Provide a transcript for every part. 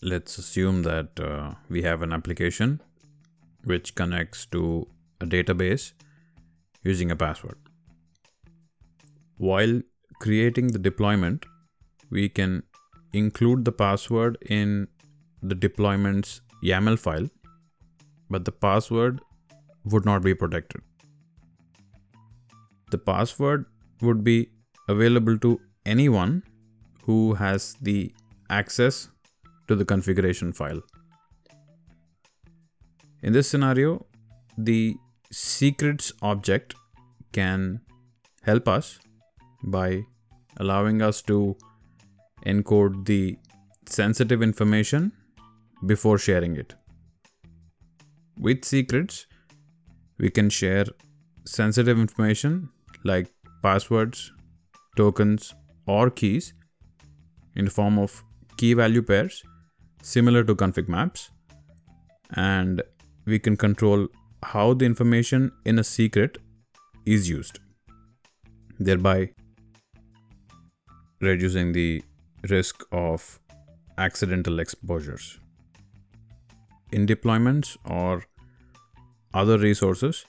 let's assume that uh, we have an application which connects to a database using a password. While creating the deployment, we can include the password in the deployment's YAML file, but the password would not be protected. The password would be available to anyone who has the access to the configuration file. In this scenario, the secrets object can help us by allowing us to encode the sensitive information before sharing it. With secrets, we can share sensitive information like passwords, tokens, or keys in the form of key value pairs similar to config maps and we can control how the information in a secret is used thereby reducing the risk of accidental exposures. In deployments or other resources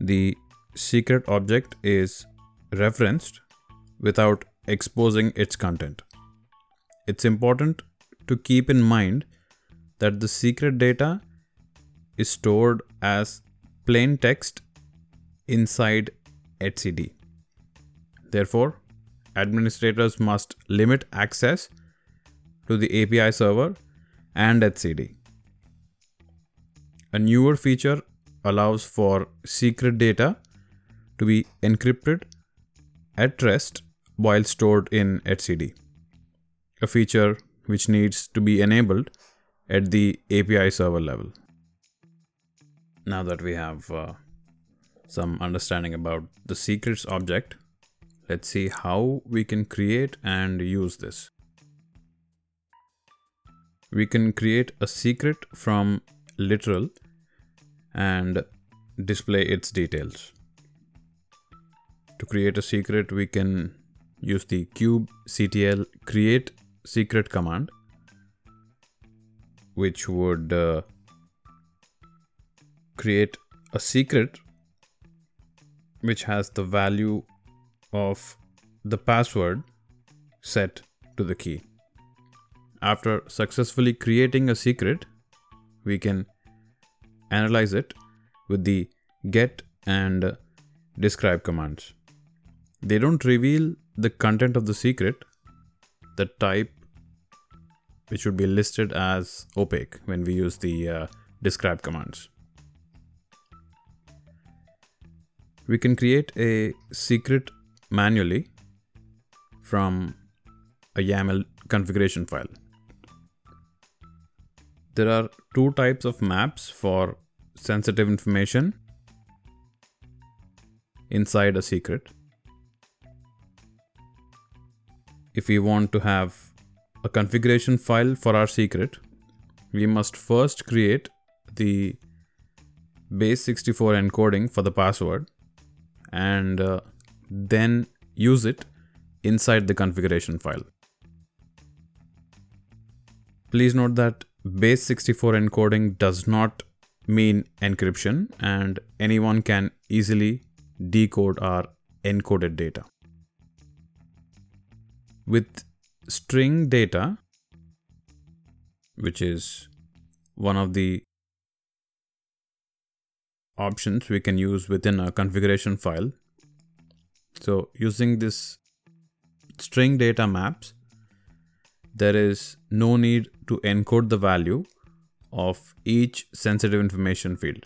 the secret object is referenced without exposing its content. It's important to keep in mind that the secret data is stored as plain text inside etcd. Therefore, administrators must limit access to the API server and etcd. A newer feature allows for secret data to be encrypted at rest while stored in etcd a feature which needs to be enabled at the API server level. Now that we have uh, some understanding about the secrets object, let's see how we can create and use this. We can create a secret from literal and display its details. To create a secret, we can use the kubectl create secret command which would uh, create a secret which has the value of the password set to the key. After successfully creating a secret, we can analyze it with the get and describe commands. They don't reveal the content of the secret, the type which would be listed as opaque when we use the uh, describe commands. We can create a secret manually from a YAML configuration file. There are two types of maps for sensitive information inside a secret. If we want to have a configuration file for our secret, we must first create the base64 encoding for the password and uh, then use it inside the configuration file. Please note that base64 encoding does not mean encryption and anyone can easily decode our encoded data. With string data, which is one of the options we can use within a configuration file. So using this string data maps, there is no need to encode the value of each sensitive information field.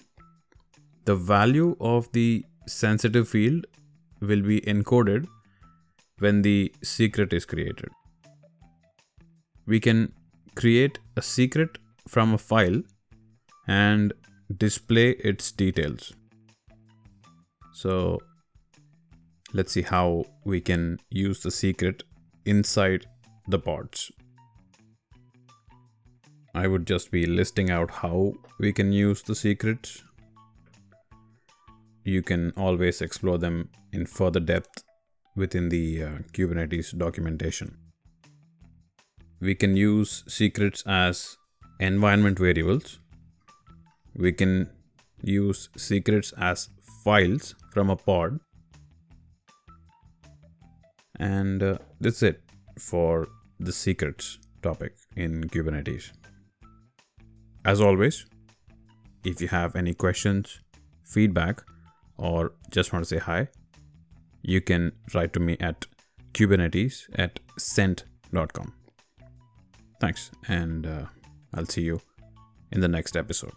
The value of the sensitive field will be encoded when the secret is created we can create a secret from a file and display its details. So let's see how we can use the secret inside the pods. I would just be listing out how we can use the secrets. You can always explore them in further depth within the uh, Kubernetes documentation. we can use secrets as environment variables. We can use secrets as files from a pod. And uh, that's it for the secrets topic in Kubernetes. As always, if you have any questions, feedback, or just want to say hi, you can write to me at kubernetes at cent.com. Thanks, and uh, I'll see you in the next episode.